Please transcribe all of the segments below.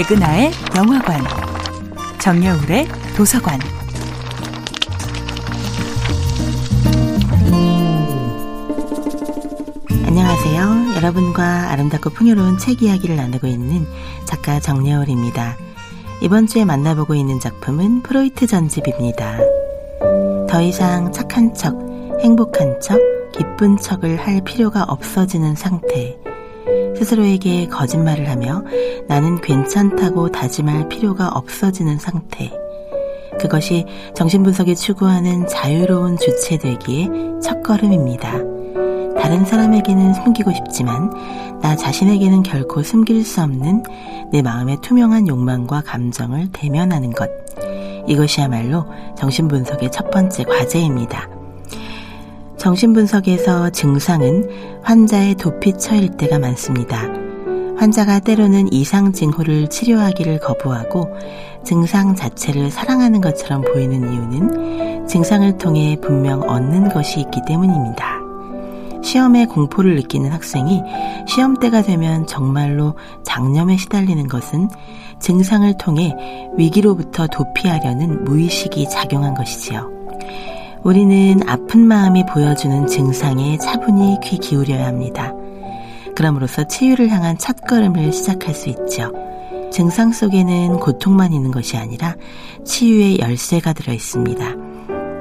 백은하의 영화관, 정여울의 도서관. 안녕하세요. 여러분과 아름답고 풍요로운 책 이야기를 나누고 있는 작가 정여울입니다. 이번 주에 만나보고 있는 작품은 프로이트 전집입니다. 더 이상 착한 척, 행복한 척, 기쁜 척을 할 필요가 없어지는 상태. 스스로에게 거짓말을 하며 나는 괜찮다고 다짐할 필요가 없어지는 상태. 그것이 정신분석이 추구하는 자유로운 주체되기의 첫걸음입니다. 다른 사람에게는 숨기고 싶지만 나 자신에게는 결코 숨길 수 없는 내 마음의 투명한 욕망과 감정을 대면하는 것. 이것이야말로 정신분석의 첫 번째 과제입니다. 정신분석에서 증상은 환자의 도피 처일 때가 많습니다. 환자가 때로는 이상 징후를 치료하기를 거부하고 증상 자체를 사랑하는 것처럼 보이는 이유는 증상을 통해 분명 얻는 것이 있기 때문입니다. 시험에 공포를 느끼는 학생이 시험 때가 되면 정말로 장념에 시달리는 것은 증상을 통해 위기로부터 도피하려는 무의식이 작용한 것이지요. 우리는 아픈 마음이 보여주는 증상에 차분히 귀 기울여야 합니다. 그럼으로써 치유를 향한 첫걸음을 시작할 수 있죠. 증상 속에는 고통만 있는 것이 아니라 치유의 열쇠가 들어 있습니다.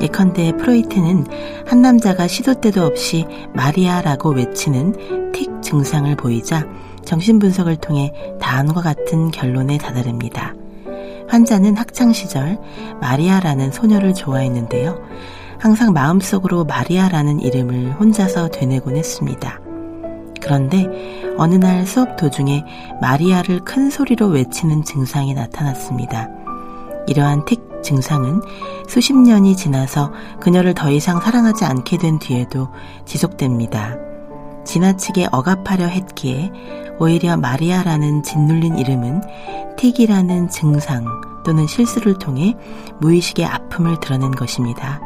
예컨대 프로이트는 한 남자가 시도 때도 없이 마리아라고 외치는 틱 증상을 보이자 정신분석을 통해 다음과 같은 결론에 다다릅니다. 환자는 학창시절 마리아라는 소녀를 좋아했는데요. 항상 마음속으로 마리아라는 이름을 혼자서 되뇌곤 했습니다. 그런데 어느 날 수업 도중에 마리아를 큰 소리로 외치는 증상이 나타났습니다. 이러한 틱 증상은 수십 년이 지나서 그녀를 더 이상 사랑하지 않게 된 뒤에도 지속됩니다. 지나치게 억압하려 했기에 오히려 마리아라는 짓눌린 이름은 틱이라는 증상 또는 실수를 통해 무의식의 아픔을 드러낸 것입니다.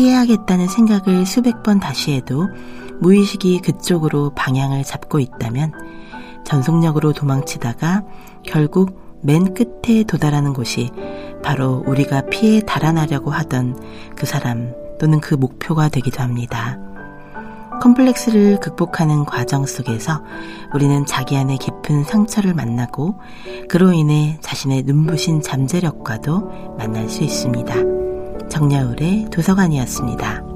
피해야겠다는 생각을 수백 번 다시 해도 무의식이 그쪽으로 방향을 잡고 있다면 전속력으로 도망치다가 결국 맨 끝에 도달하는 곳이 바로 우리가 피해 달아나려고 하던 그 사람 또는 그 목표가 되기도 합니다. 컴플렉스를 극복하는 과정 속에서 우리는 자기 안의 깊은 상처를 만나고 그로 인해 자신의 눈부신 잠재력과도 만날 수 있습니다. 정야울의 도서관이었습니다.